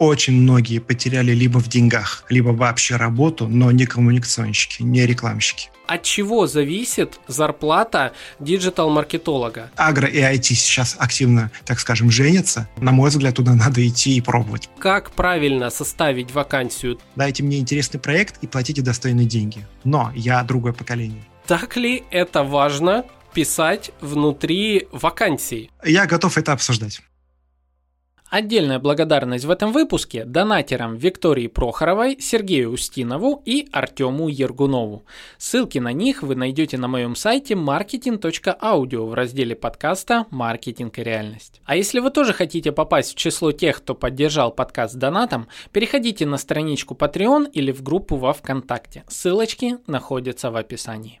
очень многие потеряли либо в деньгах, либо вообще работу, но не коммуникационщики, не рекламщики. От чего зависит зарплата диджитал-маркетолога? Агро и IT сейчас активно, так скажем, женятся. На мой взгляд, туда надо идти и пробовать. Как правильно составить вакансию? Дайте мне интересный проект и платите достойные деньги. Но я другое поколение. Так ли это важно писать внутри вакансий? Я готов это обсуждать. Отдельная благодарность в этом выпуске донатерам Виктории Прохоровой, Сергею Устинову и Артему Ергунову. Ссылки на них вы найдете на моем сайте marketing.audio в разделе подкаста «Маркетинг и реальность». А если вы тоже хотите попасть в число тех, кто поддержал подкаст донатом, переходите на страничку Patreon или в группу во Вконтакте. Ссылочки находятся в описании.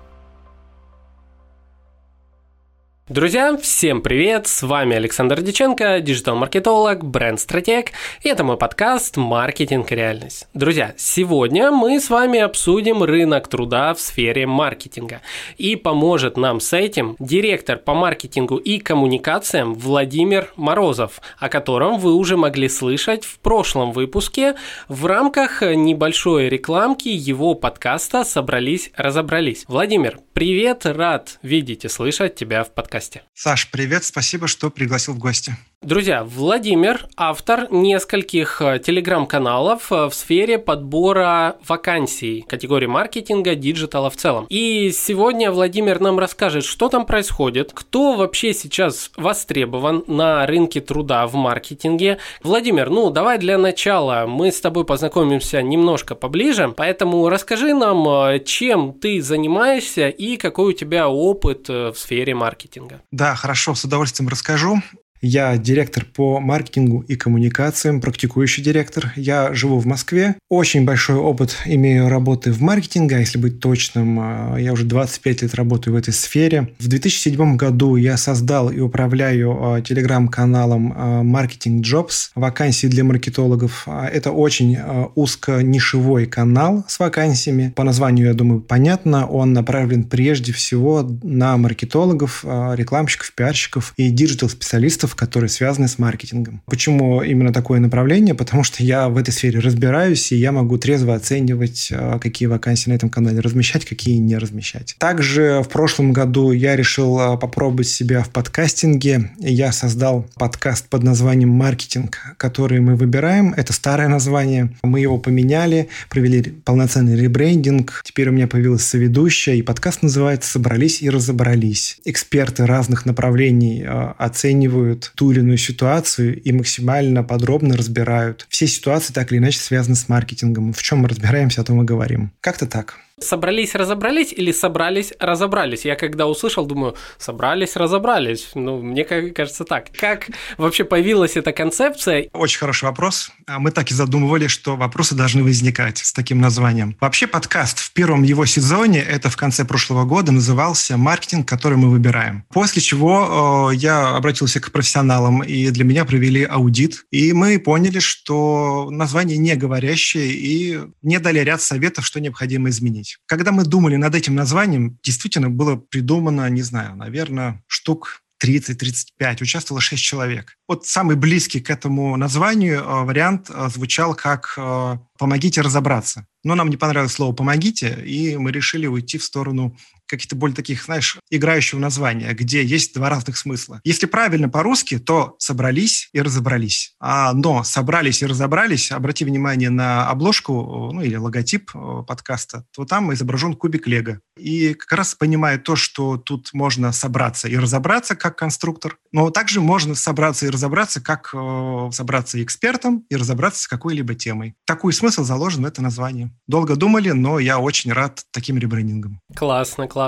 Друзья, всем привет! С вами Александр Диченко, диджитал-маркетолог, бренд-стратег, и это мой подкаст «Маркетинг и реальность». Друзья, сегодня мы с вами обсудим рынок труда в сфере маркетинга. И поможет нам с этим директор по маркетингу и коммуникациям Владимир Морозов, о котором вы уже могли слышать в прошлом выпуске в рамках небольшой рекламки его подкаста «Собрались-разобрались». Владимир, привет, рад видеть и слышать тебя в подкасте подкасте. Саш, привет, спасибо, что пригласил в гости. Друзья, Владимир – автор нескольких э, телеграм-каналов э, в сфере подбора вакансий категории маркетинга, digital а в целом. И сегодня Владимир нам расскажет, что там происходит, кто вообще сейчас востребован на рынке труда в маркетинге. Владимир, ну давай для начала мы с тобой познакомимся немножко поближе, поэтому расскажи нам, э, чем ты занимаешься и какой у тебя опыт в сфере маркетинга. Да, хорошо, с удовольствием расскажу. Я директор по маркетингу и коммуникациям, практикующий директор. Я живу в Москве. Очень большой опыт имею работы в маркетинге, а если быть точным, а, я уже 25 лет работаю в этой сфере. В 2007 году я создал и управляю а, телеграм-каналом Marketing Jobs, вакансии для маркетологов. Это очень узко-нишевой канал с вакансиями. По названию, я думаю, понятно. Он направлен прежде всего на маркетологов, рекламщиков, пиарщиков и digital-специалистов, курсов, которые связаны с маркетингом. Почему именно такое направление? Потому что я в этой сфере разбираюсь, и я могу трезво оценивать, а, какие вакансии на этом канале размещать, какие не размещать. Также в прошлом году я решил а, попробовать себя в подкастинге. Я создал подкаст под названием «Маркетинг», который мы выбираем. Это старое название. Мы его поменяли, провели полноценный ребрендинг. Теперь у меня появилась соведущая, и подкаст называется «Собрались и разобрались». Эксперты разных направлений а, оценивают анализируют ту или иную ситуацию и максимально подробно разбирают. Все ситуации так или иначе связаны с маркетингом. В чем мы разбираемся, о том и говорим. Как-то так. Собрались, разобрались или собрались, разобрались? Я когда услышал, думаю, собрались, разобрались. Ну, мне кажется так. Как вообще появилась эта концепция? Очень хороший вопрос. А мы так и задумывали, что вопросы должны возникать с таким названием. Вообще подкаст в первом его сезоне, это в конце прошлого года, назывался «Маркетинг, который мы выбираем». После чего э, я обратился к профессионалам, и для меня провели аудит. И мы поняли, что название не говорящее, и мне дали ряд советов, что необходимо изменить быть. Когда мы думали над этим названием, действительно было придумано, не знаю, наверное, штук 30-35, участвовало 6 человек. Вот самый близкий к этому названию э, вариант э, звучал как э, «помогите разобраться». Но нам не понравилось слово «помогите», и мы решили уйти в сторону каких-то более таких, знаешь, играющего названия, где есть два разных смысла. Если правильно по-русски, то собрались и разобрались. А, но собрались и разобрались, обрати внимание на обложку, ну или логотип э, подкаста, то там изображен кубик Лего. И как раз понимая то, что тут можно собраться и разобраться как конструктор, но также можно собраться и разобраться как э, собраться экспертом и разобраться с какой-либо темой. Такой смысл заложен в это название. Долго думали, но я очень рад таким ребрендингом. Классно, классно.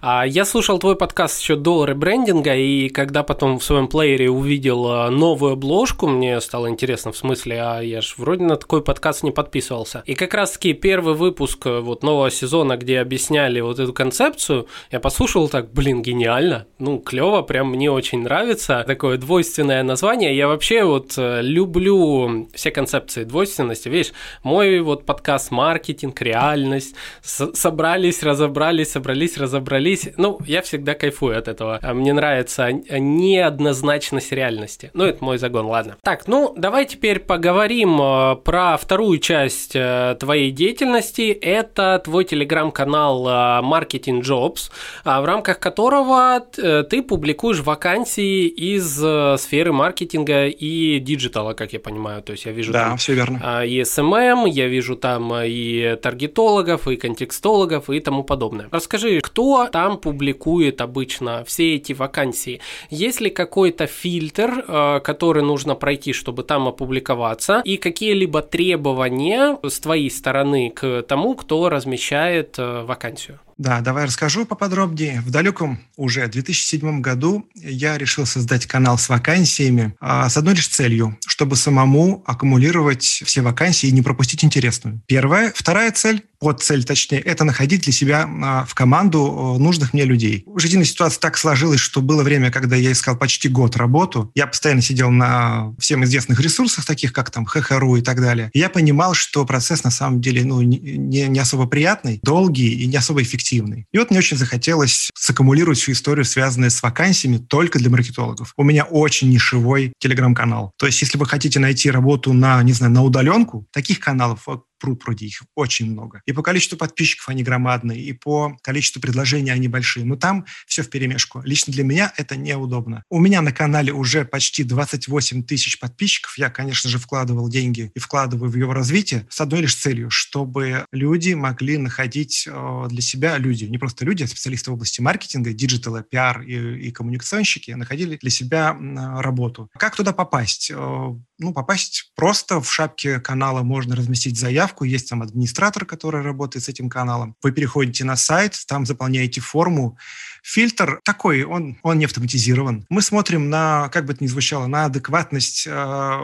А, я слушал твой подкаст еще до ребрендинга, и когда потом в своем плеере увидел а, новую обложку, мне стало интересно, в смысле, а я ж вроде на такой подкаст не подписывался. И как раз-таки первый выпуск э, вот нового сезона, где объясняли вот эту концепцию, я послушал так, блин, гениально, ну, клево, прям мне очень нравится. Такое двойственное название. Я вообще вот э, люблю все концепции двойственности. Видишь, мой вот подкаст «Маркетинг», «Реальность», собрались, разобрались, собрались, разобрались. Ну, я всегда кайфую от этого. А мне нравится неоднозначность реальности. Ну, это мой загон, ладно. Так, ну, давай теперь поговорим э, про вторую часть э, твоей деятельности. Это твой телеграм-канал Marketing Jobs, в рамках которого ты публикуешь вакансии из сферы маркетинга и digital а, как я понимаю. То есть я вижу да, там все верно. А, и SMM, я вижу там и таргетологов, и контекстологов, и тому подобное. Расскажи, кто там публикует обычно все эти вакансии? Есть ли какой-то фильтр, а, который нужно пройти, чтобы там опубликоваться? И какие-либо требования с твоей стороны к тому, кто размещает а, вакансию? Да, давай расскажу поподробнее. В далеком уже 2007 году я решил создать канал с вакансиями а, с одной лишь целью, чтобы самому аккумулировать все вакансии и не пропустить интересную. Первая. Вторая цель под цель, точнее, это находить для себя а, в команду нужных мне людей. Жизненная ситуация так сложилась, что было время, когда я искал почти год работу. Я постоянно сидел на всем известных ресурсах, таких как там ХХРУ и так далее. И я понимал, что процесс на самом деле ну, не, не особо приятный, долгий и не особо эффективный. И вот мне очень захотелось саккумулировать всю историю, связанную с вакансиями, только для маркетологов. У меня очень нишевой телеграм-канал. То есть, если вы хотите найти работу на, не знаю, на удаленку, таких каналов пруд пруди, их очень много. И по количеству подписчиков они громадные, и по количеству предложений они большие. Но там все в перемешку. Лично для меня это неудобно. У меня на канале уже почти 28 тысяч подписчиков. Я, конечно же, вкладывал деньги и вкладываю в его развитие с одной лишь целью, чтобы люди могли находить э, для себя люди, не просто люди, а специалисты в области маркетинга, диджитала, пиар и, и коммуникационщики, находили для себя работу. Как туда попасть? Э, ну, попасть просто в шапке канала можно разместить заявку, есть там администратор, который работает с этим каналом. Вы переходите на сайт, там заполняете форму. Фильтр такой, он, он не автоматизирован. Мы смотрим на, как бы это ни звучало, на адекватность э,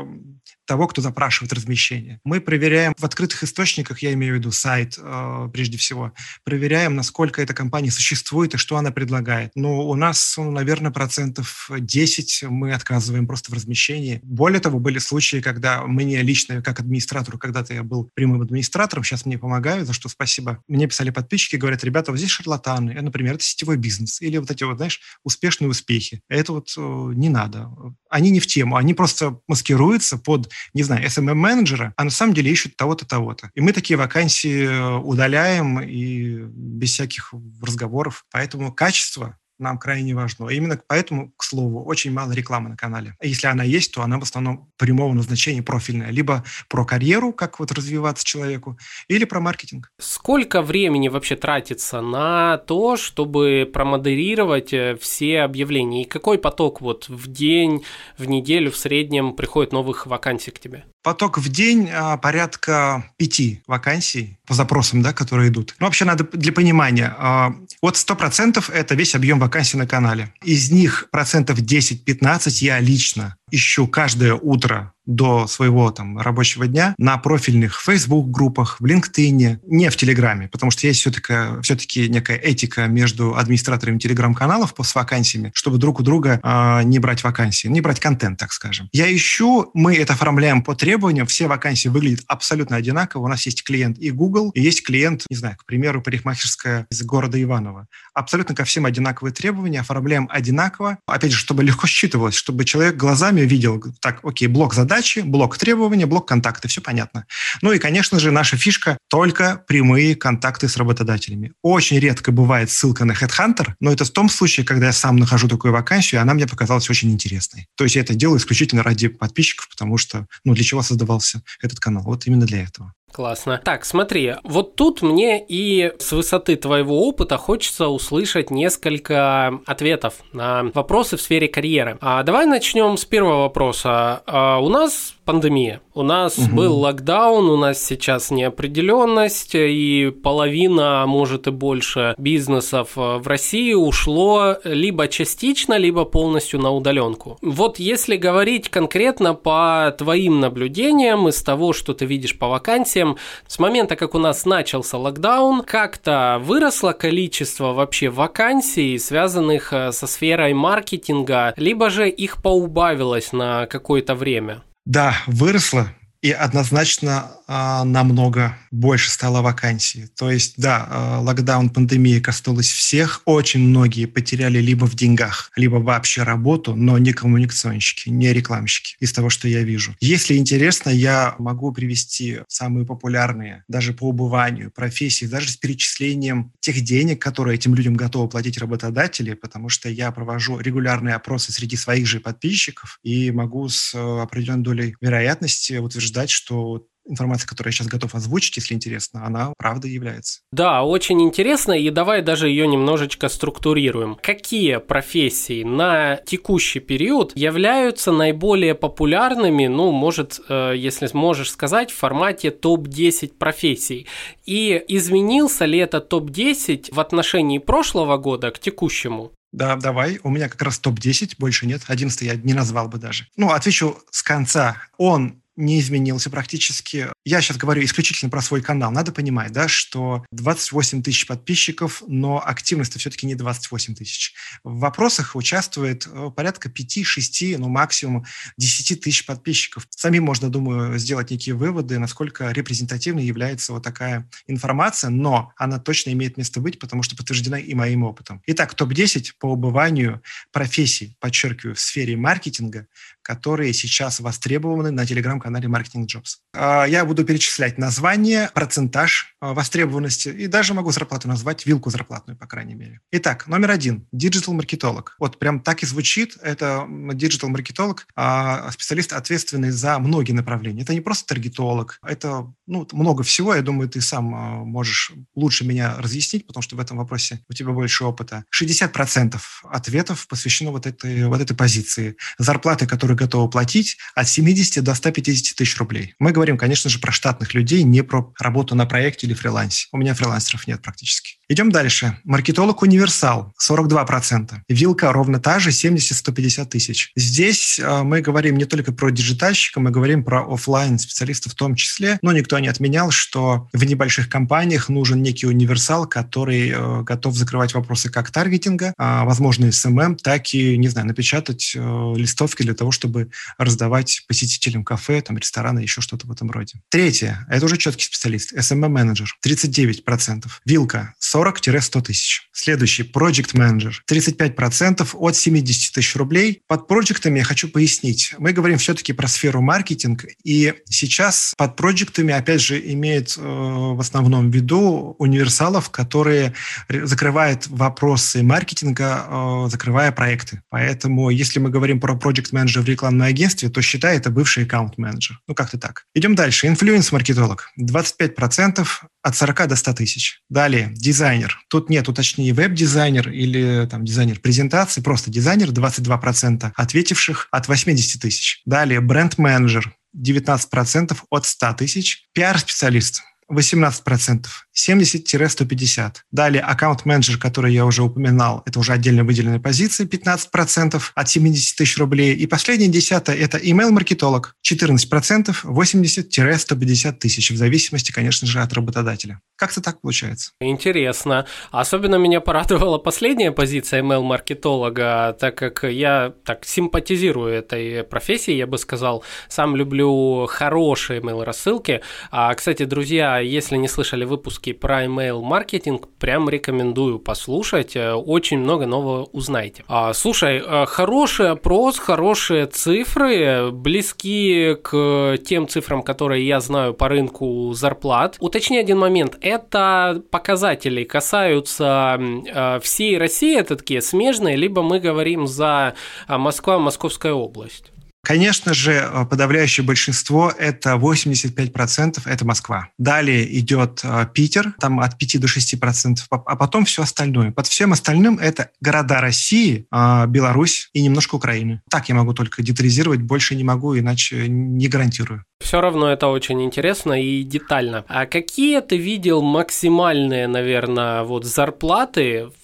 того, кто запрашивает размещение. Мы проверяем в открытых источниках, я имею в виду сайт э, прежде всего, проверяем, насколько эта компания существует и что она предлагает. Но у нас, ну, наверное, процентов 10 мы отказываем просто в размещении. Более того, были случаи, когда мне лично, как администратору, когда-то я был прямым администратором, сейчас мне помогают, за что спасибо. Мне писали подписчики, говорят, ребята, вот здесь шарлатаны, например, это сетевой бизнес, или вот эти вот, знаешь, успешные успехи. Это вот э, не надо. Они не в тему, они просто маскируются под не знаю, SMM-менеджера, а на самом деле ищут того-то, того-то. И мы такие вакансии э, удаляем и без всяких разговоров. Поэтому качество нам крайне важно. Именно поэтому, к слову, очень мало рекламы на канале. Если она есть, то она в основном прямого назначения профильная. Либо про карьеру, как вот развиваться человеку, или про маркетинг. Сколько времени вообще тратится на то, чтобы промодерировать э, все объявления? И какой поток вот в день, в неделю, в среднем приходит новых вакансий к тебе? Поток в день а, порядка пяти вакансий по запросам, да, которые идут. Ну, вообще надо для понимания. А, вот 100% это весь объем вакансий на канале. Из них процентов 10-15 я лично ищу каждое утро до своего там рабочего дня на профильных Facebook-группах, в LinkedIn, не в Телеграме, потому что есть все-таки, все-таки некая этика между администраторами Телеграм-каналов с вакансиями, чтобы друг у друга э, не брать вакансии, не брать контент, так скажем. Я ищу, мы это оформляем по требованиям, все вакансии выглядят абсолютно одинаково. У нас есть клиент и Google, и есть клиент, не знаю, к примеру, парикмахерская из города Иваново. Абсолютно ко всем одинаковые требования, оформляем одинаково. Опять же, чтобы легко считывалось, чтобы человек глазами видел, так, окей, блок задачи, блок требования, блок контакты, все понятно. Ну и, конечно же, наша фишка только прямые контакты с работодателями. Очень редко бывает ссылка на Headhunter, но это в том случае, когда я сам нахожу такую вакансию, и она мне показалась очень интересной. То есть я это делаю исключительно ради подписчиков, потому что, ну, для чего создавался этот канал? Вот именно для этого. Классно. Так, смотри, вот тут мне и с высоты твоего опыта хочется услышать несколько ответов на вопросы в сфере карьеры. А давай начнем с первого вопроса. А у нас пандемия. У нас угу. был локдаун, у нас сейчас неопределенность, и половина, а может и больше бизнесов в России ушло либо частично, либо полностью на удаленку. Вот если говорить конкретно по твоим наблюдениям из того, что ты видишь по вакансиям, с момента, как у нас начался локдаун, как-то выросло количество вообще вакансий, связанных э, со сферой маркетинга, либо же их поубавилось на какое-то время? Да, выросло и однозначно а, намного больше стало вакансий. То есть, да, а, локдаун, пандемия коснулась всех. Очень многие потеряли либо в деньгах, либо вообще работу, но не коммуникационщики, не рекламщики, из того, что я вижу. Если интересно, я могу привести самые популярные, даже по убыванию, профессии, даже с перечислением тех денег, которые этим людям готовы платить работодатели, потому что я провожу регулярные опросы среди своих же подписчиков и могу с э, определенной долей вероятности утверждать, утверждать, что информация, которую я сейчас готов озвучить, если интересно, она правда является. Да, очень интересно, и давай даже ее немножечко структурируем. Какие профессии на текущий период являются наиболее популярными, ну, может, э, если можешь сказать, в формате топ-10 профессий? И изменился ли этот топ-10 в отношении прошлого года к текущему? Да, давай. У меня как раз топ-10, больше нет. 11 я не назвал бы даже. Ну, отвечу с конца. Он не изменился практически. Я сейчас говорю исключительно про свой канал. Надо понимать, да, что 28 тысяч подписчиков, но активность все-таки не 28 тысяч. В вопросах участвует э, порядка 5-6, ну максимум 10 тысяч подписчиков. Сами можно, думаю, сделать некие выводы, насколько репрезентативной является вот такая информация, но она точно имеет место быть, потому что подтверждена и моим опытом. Итак, топ-10 по убыванию профессий, подчеркиваю, в сфере маркетинга, которые сейчас востребованы на телеграм-канале Marketing Jobs. А, я буду перечислять название, процентаж а, востребованности и даже могу зарплату назвать, вилку зарплатную, по крайней мере. Итак, номер один – диджитал-маркетолог. Вот прям так и звучит. Это диджитал-маркетолог, а, специалист, ответственный за многие направления. Это не просто таргетолог, это ну, много всего. Я думаю, ты сам можешь лучше меня разъяснить, потому что в этом вопросе у тебя больше опыта. 60% ответов посвящено вот этой, вот этой позиции. Зарплаты, которые готовы платить от 70 до 150 тысяч рублей. Мы говорим, конечно же, про штатных людей, не про работу на проекте или фрилансе. У меня фрилансеров нет практически. Идем дальше. Маркетолог-универсал 42%. Вилка ровно та же 70-150 тысяч. Здесь э, мы говорим не только про диджитальщика, мы говорим про офлайн специалистов в том числе, но никто не отменял, что в небольших компаниях нужен некий универсал, который э, готов закрывать вопросы как таргетинга, э, возможно, SMM, так и, не знаю, напечатать э, листовки для того, чтобы раздавать посетителям кафе, там, ресторана, еще что-то в этом роде. Третье. Это уже четкий специалист. SMM-менеджер 39%. Вилка 40-100 тысяч. Следующий, Project Manager, 35% от 70 тысяч рублей. Под проектами я хочу пояснить. Мы говорим все-таки про сферу маркетинг, и сейчас под проектами, опять же, имеют э, в основном в виду универсалов, которые закрывают вопросы маркетинга, э, закрывая проекты. Поэтому, если мы говорим про Project Manager в рекламном агентстве, то считай, это бывший аккаунт-менеджер. Ну, как-то так. Идем дальше. Инфлюенс-маркетолог. 25% от 40 до 100 тысяч. Далее, дизайнер. Тут нет уточнений веб-дизайнер или там дизайнер презентации, просто дизайнер 22% ответивших от 80 тысяч. Далее, бренд-менеджер 19% от 100 тысяч. Пиар-специалист 18%, 70-150. Далее аккаунт-менеджер, который я уже упоминал, это уже отдельно выделенная позиция, 15% от 70 тысяч рублей. И последнее десятое – это email-маркетолог, 14%, 80-150 тысяч, в зависимости, конечно же, от работодателя. Как-то так получается. Интересно. Особенно меня порадовала последняя позиция email-маркетолога, так как я так симпатизирую этой профессии, я бы сказал. Сам люблю хорошие email-рассылки. А, кстати, друзья, если не слышали выпуск выпуски про email-маркетинг. Прям рекомендую послушать. Э, очень много нового узнаете. А, слушай, э, хороший опрос, хорошие цифры, близки к тем цифрам, которые я знаю по рынку зарплат. Уточни один момент. Это показатели касаются э, всей России, это такие смежные, либо мы говорим за Москва, Московская область? Конечно же, э, подавляющее большинство – это 85% – это Москва. Далее идет э, Питер, там от 5 до 6%, а потом все остальное. Под всем остальным это города России, э, Беларусь и немножко Украины. Так я могу только детализировать, больше не могу, иначе не гарантирую. Все равно это очень интересно и детально. А какие ты видел максимальные, наверное, вот зарплаты в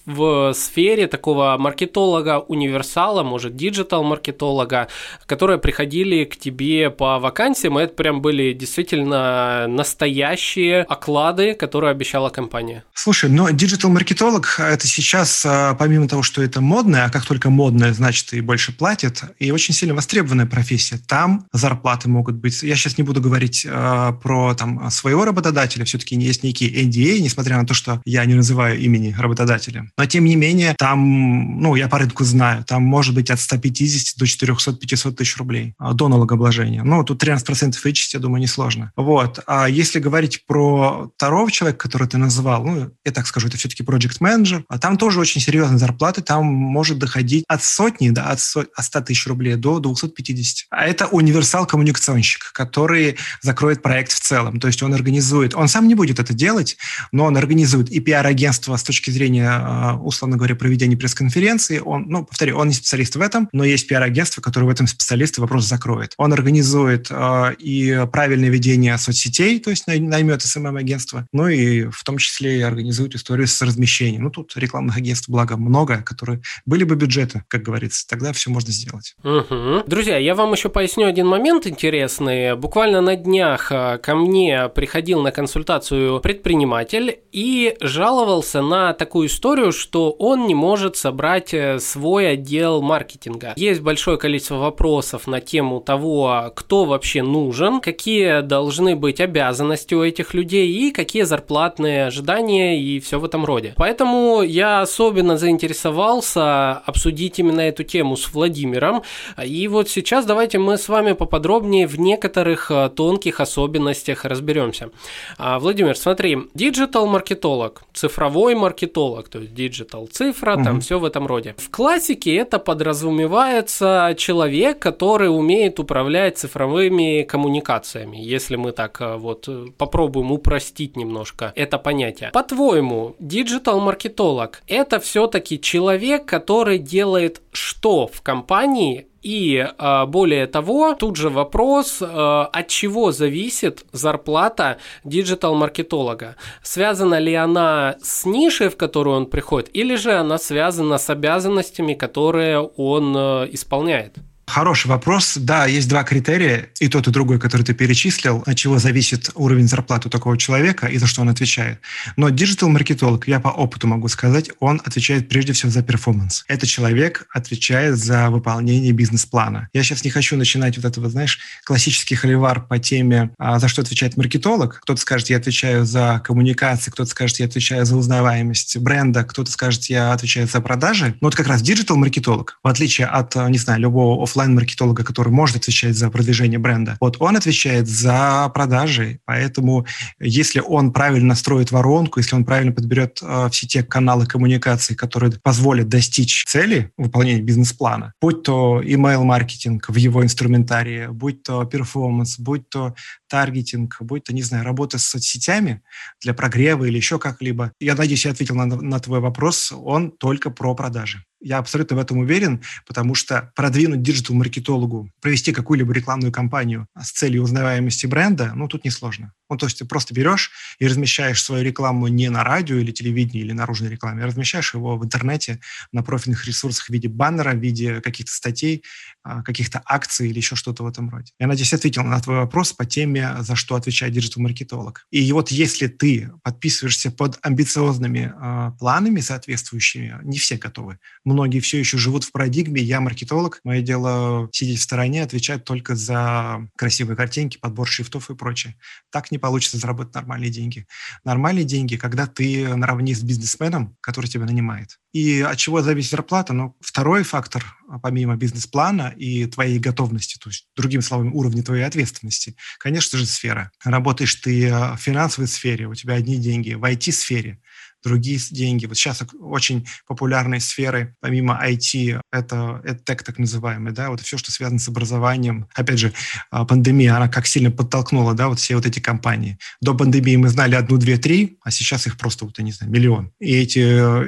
сфере такого маркетолога-универсала, может, диджитал-маркетолога, которые приходили к тебе по вакансиям, и это прям были действительно настоящие оклады, которые обещала компания? Слушай, но диджитал-маркетолог – это сейчас, а, помимо того, что это модное, а как только модное, значит, и больше платят, и очень сильно востребованная профессия. Там зарплаты могут быть... Я сейчас не буду говорить э, про там, своего работодателя, все-таки есть некий NDA, несмотря на то, что я не называю имени работодателя. Но, тем не менее, там, ну, я по рынку знаю, там может быть от 150 до 400-500 тысяч рублей э, до налогообложения. Ну, тут 13% вычесть, я думаю, несложно. Вот. А если говорить про второго человека, который ты называл, ну, я так скажу, это все-таки project менеджер а там тоже очень серьезные зарплаты, там может доходить от сотни, да, от, со, от 100 тысяч рублей до 250. А это универсал-коммуникационщик, который закроет проект в целом. То есть он организует, он сам не будет это делать, но он организует и пиар-агентство с точки зрения, а, условно говоря, проведения пресс-конференции. Он, ну, повторю, он не специалист в этом, но есть пиар-агентство, которое в этом специалист и вопрос закроет. Он организует э, и правильное ведение соцсетей, то есть наймет СММ-агентство, ну и в том числе и организует историю с размещением. Ну, тут рекламных агентств, благо, много, которые были бы бюджеты, как говорится, тогда все можно сделать. Угу. Друзья, я вам еще поясню один момент интересный буквально на днях а, ко мне приходил на консультацию предприниматель и жаловался на такую историю, что он не может собрать э, свой отдел маркетинга. Есть большое количество вопросов на тему того, кто вообще нужен, какие должны быть обязанности у этих людей и какие зарплатные ожидания и все в этом роде. Поэтому я особенно заинтересовался обсудить именно эту тему с Владимиром. И вот сейчас давайте мы с вами поподробнее в некоторых некоторых э, тонких особенностях разберемся. А, Владимир, смотри, диджитал-маркетолог, цифровой маркетолог, то есть диджитал цифра, угу. там все в этом роде. В классике это подразумевается человек, который умеет управлять цифровыми коммуникациями, если мы так э, вот э, попробуем упростить немножко это понятие. По-твоему, диджитал-маркетолог это все-таки человек, который делает что в компании, и а, более того, тут же вопрос, а, от чего зависит зарплата диджитал-маркетолога. Связана ли она с нишей, в которую он приходит, или же она связана с обязанностями, которые он а, исполняет? Хороший вопрос. Да, есть два критерия, и тот, и другой, который ты перечислил, от чего зависит уровень зарплаты у такого человека и за что он отвечает. Но диджитал-маркетолог, я по опыту могу сказать, он отвечает прежде всего за перформанс. Этот человек отвечает за выполнение бизнес-плана. Я сейчас не хочу начинать вот этого, знаешь, классический холивар по теме, а, за что отвечает маркетолог. Кто-то скажет, я отвечаю за коммуникации, кто-то скажет, я отвечаю за узнаваемость бренда, кто-то скажет, я отвечаю за продажи. Но вот как раз диджитал-маркетолог, в отличие от, не знаю, любого офлайн офлайн-маркетолога, который может отвечать за продвижение бренда. Вот он отвечает за продажи, поэтому если он правильно настроит воронку, если он правильно подберет э, все те каналы коммуникации, которые позволят достичь цели выполнения бизнес-плана, будь то email-маркетинг в его инструментарии, будь то перформанс, будь то таргетинг, будь то, не знаю, работа с соцсетями для прогрева или еще как-либо. Я надеюсь, я ответил на, на твой вопрос. Он только про продажи. Я абсолютно в этом уверен, потому что продвинуть диджитал-маркетологу, провести какую-либо рекламную кампанию с целью узнаваемости бренда, ну, тут несложно. Ну, то есть ты просто берешь и размещаешь свою рекламу не на радио или телевидении или наружной рекламе, а размещаешь его в интернете на профильных ресурсах в виде баннера, в виде каких-то статей, а, каких-то акций или еще что-то в этом роде. Я надеюсь, ответил на твой вопрос по теме, за что отвечает диджитал-маркетолог. И вот если ты подписываешься под амбициозными э, планами соответствующими, не все готовы. Многие все еще живут в парадигме «я маркетолог, мое дело сидеть в стороне, отвечать только за красивые картинки, подбор шрифтов и прочее». Так не получится заработать нормальные деньги. Нормальные деньги, когда ты наравне с бизнесменом, который тебя нанимает. И от чего зависит зарплата? Ну, второй фактор, а, помимо бизнес-плана и твоей готовности, то есть, другими словами, уровня твоей ответственности, конечно же, сфера. Работаешь ты а, в финансовой сфере, у тебя одни деньги, в IT-сфере, другие деньги. Вот сейчас очень популярные сферы, помимо IT, это EdTech так называемый, да, вот все, что связано с образованием. Опять же, а, пандемия, она как сильно подтолкнула, да, вот все вот эти компании. До пандемии мы знали одну, две, три, а сейчас их просто, вот, я не знаю, миллион. И эти,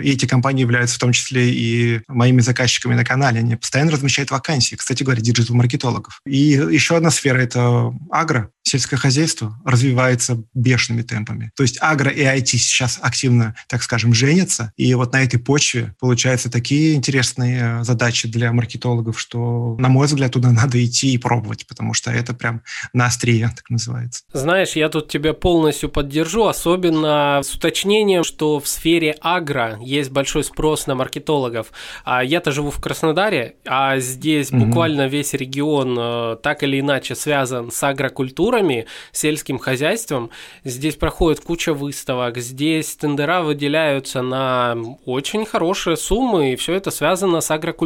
и эти компании являются в том числе и моими заказчиками на канале. Они постоянно размещают вакансии, кстати говоря, диджитал-маркетологов. И еще одна сфера – это агро, сельское хозяйство развивается бешеными темпами. То есть агро и IT сейчас активно, так скажем, женятся. И вот на этой почве получаются такие интересные э, задачи для маркетологов, что, на мой взгляд, туда надо идти и пробовать, потому что это прям на острие, так называется. Знаешь, я тут тебя полностью поддержу, особенно с уточнением, что в сфере агро есть большой спрос на маркетологов. А я-то живу в Краснодаре, а здесь mm-hmm. буквально весь регион э, так или иначе связан с агрокультурой, культурами, сельским хозяйством. Здесь проходит куча выставок, здесь тендера выделяются на очень хорошие суммы, и все это связано с агрокультурой.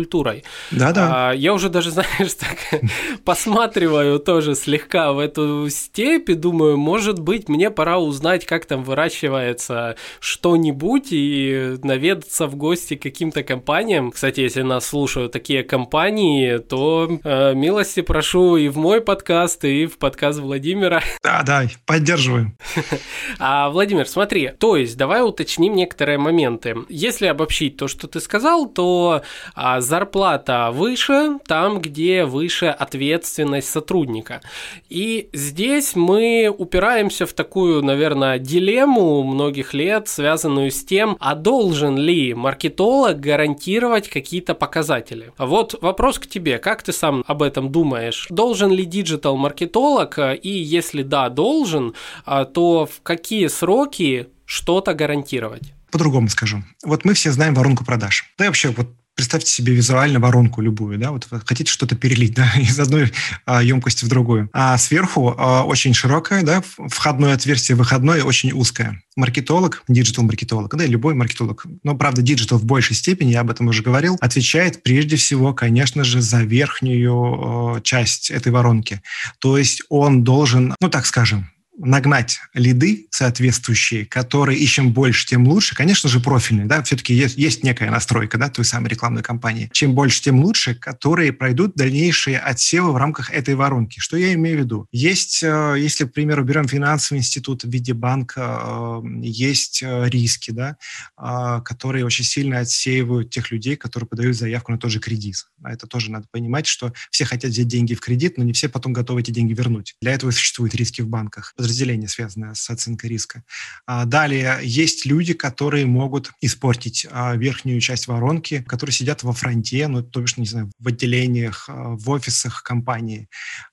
Да-да. А, я уже даже, знаешь, так посматриваю тоже слегка в эту степь и думаю, может быть, мне пора узнать, как там выращивается что-нибудь и наведаться в гости к каким-то компаниям. Кстати, если нас слушают такие компании, то э, милости прошу и в мой подкаст, и в подкаст Владимира Владимира. Да, да, поддерживаем. А, Владимир, смотри, то есть давай уточним некоторые моменты. Если обобщить то, что ты сказал, то а, зарплата выше там, где выше ответственность сотрудника. И здесь мы упираемся в такую, наверное, дилемму многих лет, связанную с тем, а должен ли маркетолог гарантировать какие-то показатели. Вот вопрос к тебе, как ты сам об этом думаешь? Должен ли диджитал-маркетолог и если да, должен, а, то в какие сроки что-то гарантировать? По-другому скажу. Вот мы все знаем воронку продаж. Да и вообще вот представьте себе визуально воронку любую, да, вот хотите что-то перелить, да, из одной а, емкости в другую. А сверху а, очень широкая, да, входное отверстие, выходное очень узкое. Маркетолог, диджитал-маркетолог, да, любой маркетолог, но, правда, диджитал в большей степени, я об этом уже говорил, отвечает прежде всего, конечно же, за верхнюю э, часть этой воронки. То есть он должен, ну, так скажем, нагнать лиды соответствующие, которые и чем больше, тем лучше. Конечно же, профильные, да, все-таки есть, есть некая настройка, да, той самой рекламной кампании. Чем больше, тем лучше, которые пройдут дальнейшие отсевы в рамках этой воронки. Что я имею в виду? Есть, э, если, к примеру, берем финансовый институт в виде банка, э, есть э, риски, да, которые очень сильно отсеивают тех людей, которые подают заявку на тот же кредит. А это тоже надо понимать, что все хотят взять деньги в кредит, но не все потом готовы эти деньги вернуть. Для этого существуют риски в банках подразделение, связанное с оценкой риска. А, далее, есть люди, которые могут испортить а, верхнюю часть воронки, которые сидят во фронте, ну, то бишь, не знаю, в отделениях, а, в офисах компании,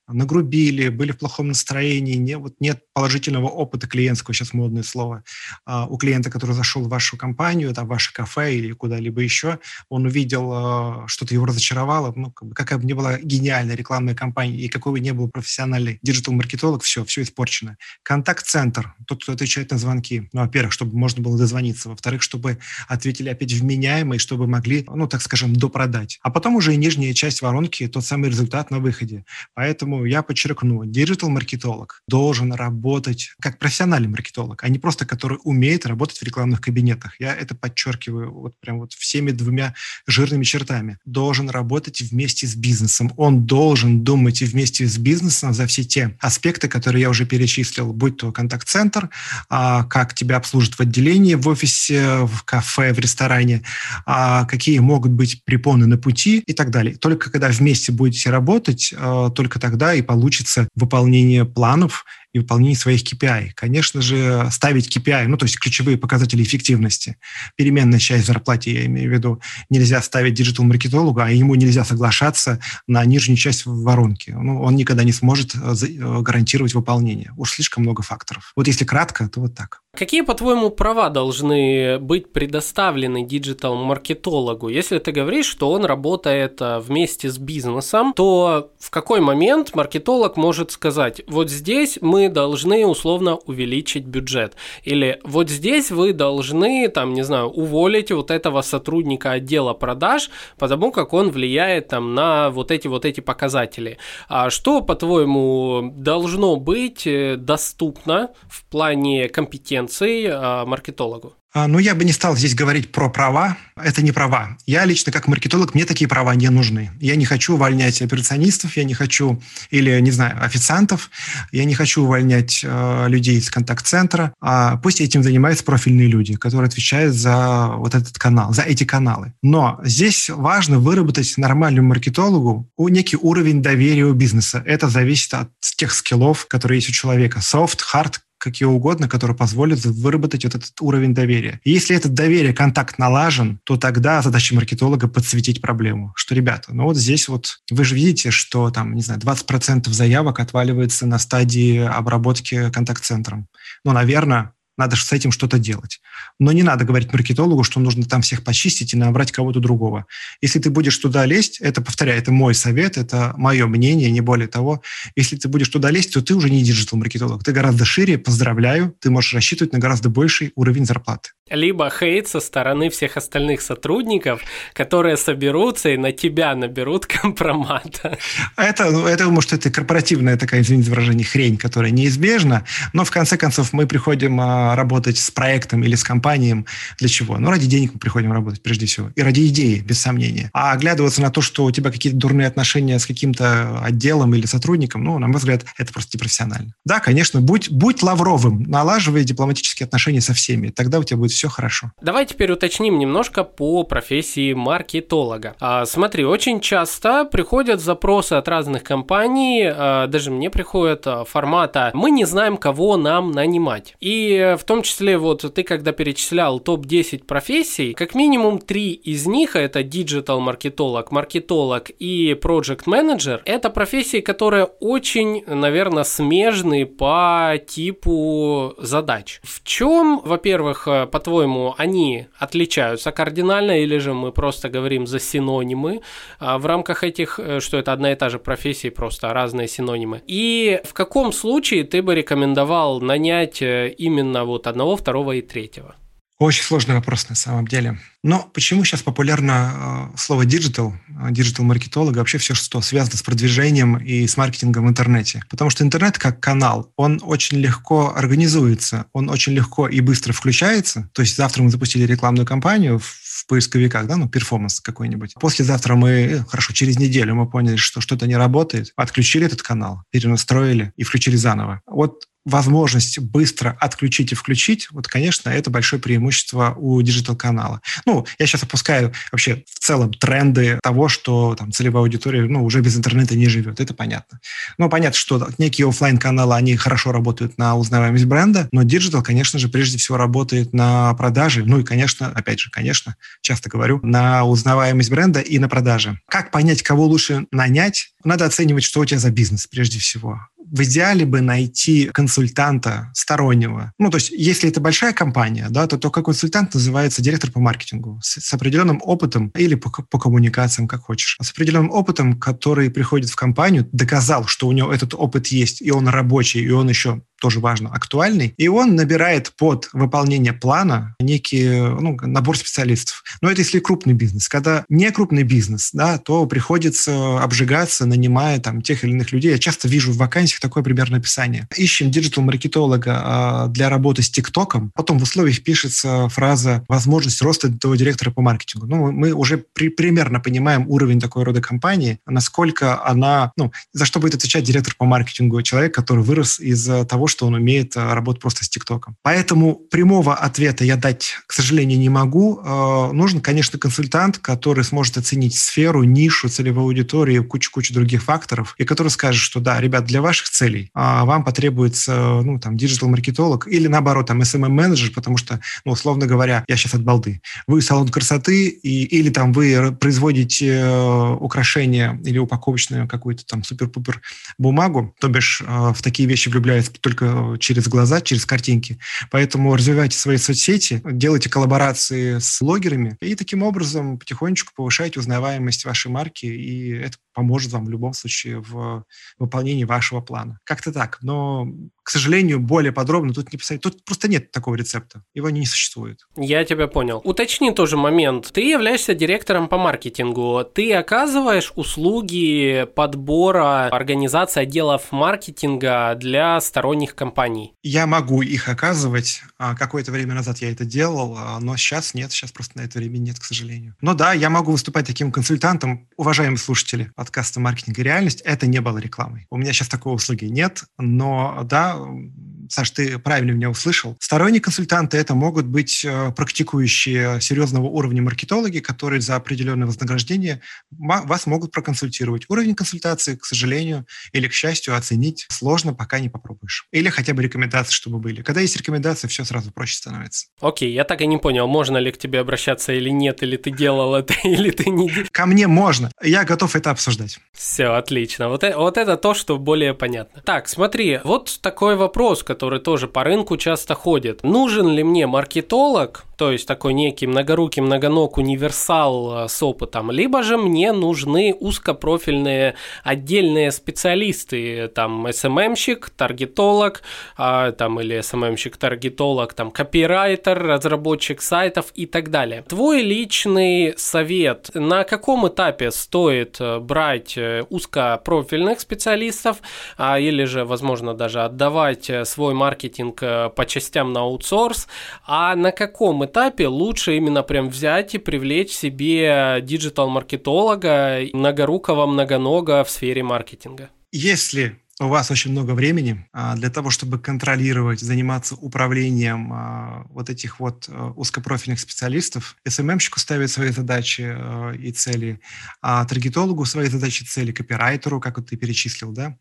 нагрубили, были в плохом настроении, не, вот нет положительного опыта клиентского, сейчас модное слово, а, у клиента, который зашел в вашу компанию, там, в ваше кафе или куда-либо еще, он увидел, а, что-то его разочаровало, ну, как бы, какая бы ни была гениальная рекламная кампания и какой бы ни был профессиональный диджитал-маркетолог, все, все испорчено. Контакт-центр, тот, кто отвечает на звонки, ну, во-первых, чтобы можно было дозвониться, во-вторых, чтобы ответили опять вменяемые, чтобы могли, ну, так скажем, допродать. А потом уже и нижняя часть воронки, тот самый результат на выходе. Поэтому Поэтому я подчеркну, диджитал-маркетолог должен работать как профессиональный маркетолог, а не просто который умеет работать в рекламных кабинетах. Я это подчеркиваю вот прям вот всеми двумя жирными чертами. Должен работать вместе с бизнесом. Он должен думать и вместе с бизнесом за все те аспекты, которые я уже перечислил, будь то контакт-центр, а, как тебя обслужат в отделении, в офисе, в кафе, в ресторане, а, какие могут быть препоны на пути и так далее. Только когда вместе будете работать, а, только тогда тогда и получится выполнение планов и выполнение своих KPI. Конечно же, ставить KPI, ну, то есть ключевые показатели эффективности, переменная часть в зарплате, я имею в виду, нельзя ставить диджитал-маркетологу, а ему нельзя соглашаться на нижнюю часть воронки. Ну, он никогда не сможет э, э, гарантировать выполнение. Уж слишком много факторов. Вот если кратко, то вот так. Какие, по-твоему, права должны быть предоставлены диджитал-маркетологу? Если ты говоришь, что он работает э, вместе с бизнесом, то в какой момент маркетолог может сказать, вот здесь мы должны условно увеличить бюджет, или вот здесь вы должны, там, не знаю, уволить вот этого сотрудника отдела продаж, потому как он влияет там на вот эти вот эти показатели. А что, по-твоему, должно быть э, доступно в плане компетенции компетенций а, маркетологу? А, ну, я бы не стал здесь говорить про права. Это не права. Я лично, как маркетолог, мне такие права не нужны. Я не хочу увольнять операционистов, я не хочу, или, не знаю, официантов, я не хочу увольнять э, людей из контакт-центра. А пусть этим занимаются профильные люди, которые отвечают за вот этот канал, за эти каналы. Но здесь важно выработать нормальному маркетологу некий уровень доверия у бизнеса. Это зависит от тех скиллов, которые есть у человека. Soft, hard, какие угодно, которые позволят выработать вот этот уровень доверия. И если этот доверие, контакт налажен, то тогда задача маркетолога подсветить проблему. Что, ребята, ну вот здесь вот вы же видите, что там, не знаю, 20% заявок отваливается на стадии обработки контакт-центром. Ну, наверное, надо с этим что-то делать. Но не надо говорить маркетологу, что нужно там всех почистить и набрать кого-то другого. Если ты будешь туда лезть, это, повторяю, это мой совет, это мое мнение, не более того. Если ты будешь туда лезть, то ты уже не диджитал-маркетолог. Ты гораздо шире, поздравляю, ты можешь рассчитывать на гораздо больший уровень зарплаты либо хейт со стороны всех остальных сотрудников, которые соберутся и на тебя наберут компромата. Это, это может, это корпоративная такая, извините выражение, хрень, которая неизбежна, но в конце концов мы приходим а, работать с проектом или с компанией для чего? Ну, ради денег мы приходим работать, прежде всего, и ради идеи, без сомнения. А оглядываться на то, что у тебя какие-то дурные отношения с каким-то отделом или сотрудником, ну, на мой взгляд, это просто непрофессионально. Да, конечно, будь, будь лавровым, налаживай дипломатические отношения со всеми, тогда у тебя будет все хорошо. Давай теперь уточним немножко по профессии маркетолога. А, смотри, очень часто приходят запросы от разных компаний, а, даже мне приходят а, формата «мы не знаем, кого нам нанимать». И в том числе вот ты когда перечислял топ-10 профессий, как минимум три из них, это диджитал-маркетолог, маркетолог и проект-менеджер, это профессии, которые очень, наверное, смежны по типу задач. В чем, во-первых, по по-твоему, они отличаются кардинально, или же мы просто говорим за синонимы а в рамках этих, э, что это одна и та же профессия, просто разные синонимы? И в каком случае ты бы рекомендовал нанять э, именно вот одного, второго и третьего? Очень сложный вопрос на самом деле. Но почему сейчас популярно э, слово digital, диджитал-маркетолога, вообще все, что связано с продвижением и с маркетингом в интернете? Потому что интернет как канал, он очень легко организуется, он очень легко и быстро включается. То есть завтра мы запустили рекламную кампанию в поисковиках, да, ну, перформанс какой-нибудь. Послезавтра мы, э, хорошо, через неделю мы поняли, что что-то не работает, отключили этот канал, перенастроили и включили заново. Вот возможность быстро отключить и включить, вот, конечно, это большое преимущество у диджитал-канала. Ну, я сейчас опускаю вообще в целом тренды того, что там целевая аудитория, ну, уже без интернета не живет, это понятно. Ну, понятно, что некие офлайн каналы они хорошо работают на узнаваемость бренда, но диджитал, конечно же, прежде всего работает на продажи, ну и, конечно, опять же, конечно, часто говорю, на узнаваемость бренда и на продажи. Как понять, кого лучше нанять? Надо оценивать, что у тебя за бизнес, прежде всего в идеале бы найти консультанта стороннего. Ну, то есть, если это большая компания, да, то только консультант называется директор по маркетингу с, с определенным опытом или по, по коммуникациям, как хочешь, с определенным опытом, который приходит в компанию, доказал, что у него этот опыт есть, и он рабочий, и он еще тоже важно, актуальный, и он набирает под выполнение плана некий ну, набор специалистов. Но это если крупный бизнес. Когда не крупный бизнес, да, то приходится обжигаться, нанимая там тех или иных людей. Я часто вижу в вакансиях такое примерное описание. Ищем диджитал-маркетолога а, для работы с ТикТоком. Потом в условиях пишется фраза «возможность роста до директора по маркетингу». Ну, мы уже при, примерно понимаем уровень такой рода компании, насколько она, ну, за что будет отвечать директор по маркетингу, человек, который вырос из того, что он умеет э, работать просто с ТикТоком. Поэтому прямого ответа я дать, к сожалению, не могу. Э, нужен, конечно, консультант, который сможет оценить сферу, нишу, целевую аудиторию, кучу-кучу других факторов, и который скажет, что да, ребят, для ваших целей а, вам потребуется, ну, там, диджитал-маркетолог или, наоборот, там, SMM-менеджер, потому что, ну, условно говоря, я сейчас от балды. Вы салон красоты и, или там вы производите э, украшения или упаковочную какую-то там супер-пупер бумагу, то бишь в такие вещи влюбляются только только через глаза, через картинки. Поэтому развивайте свои соцсети, делайте коллаборации с блогерами и таким образом потихонечку повышайте узнаваемость вашей марки, и это поможет вам в любом случае в выполнении вашего плана. Как-то так. Но, к сожалению, более подробно тут не писать. Тут просто нет такого рецепта. Его не существует. Я тебя понял. Уточни тоже момент. Ты являешься директором по маркетингу. Ты оказываешь услуги подбора организации отделов маркетинга для сторонних компаний? Я могу их оказывать. А, какое-то время назад я это делал, а, но сейчас нет. Сейчас просто на это времени нет, к сожалению. Но да, я могу выступать таким консультантом. Уважаемые слушатели, подкаста «Маркетинг и реальность» это не было рекламой. У меня сейчас такой услуги нет, но да, うん。Саш, ты правильно меня услышал. Сторонние консультанты это могут быть э, практикующие серьезного уровня маркетологи, которые за определенное вознаграждение вас могут проконсультировать. Уровень консультации, к сожалению или к счастью, оценить сложно, пока не попробуешь. Или хотя бы рекомендации, чтобы были. Когда есть рекомендации, все сразу проще становится. Окей, я так и не понял, можно ли к тебе обращаться или нет, или ты делал это, или ты не... Ко мне можно. Я готов это обсуждать. Все, отлично. Вот, это, вот это то, что более понятно. Так, смотри, вот такой вопрос, который тоже по рынку часто ходит. Нужен ли мне маркетолог, то есть такой некий многорукий, многоног универсал э, с опытом, либо же мне нужны узкопрофильные отдельные специалисты, там SMM-щик, таргетолог, а, там или SMM-щик, таргетолог, там копирайтер, разработчик сайтов и так далее. Твой личный совет, на каком этапе стоит э, брать э, узкопрофильных специалистов, а, или же, возможно, даже отдавать свой маркетинг по частям на аутсорс, а на каком этапе лучше именно прям взять и привлечь себе диджитал-маркетолога, многорукого, многонога в сфере маркетинга? Если у вас очень много времени а, для того, чтобы контролировать, заниматься управлением а, вот этих вот а, узкопрофильных специалистов. СММщику ставить свои задачи и цели, а таргетологу свои задачи и цели, копирайтеру, как вот ты перечислил, да,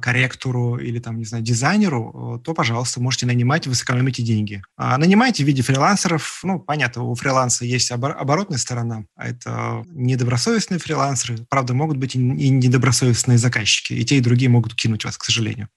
корректору или там, не знаю, дизайнеру, то, пожалуйста, можете нанимать, вы сэкономите деньги. Нанимайте в виде фрилансеров. Ну, понятно, у фриланса есть оборотная сторона, а это недобросовестные фрилансеры. Правда, могут быть и недобросовестные заказчики. И те, и другие могут кинуть вас, к сожалению.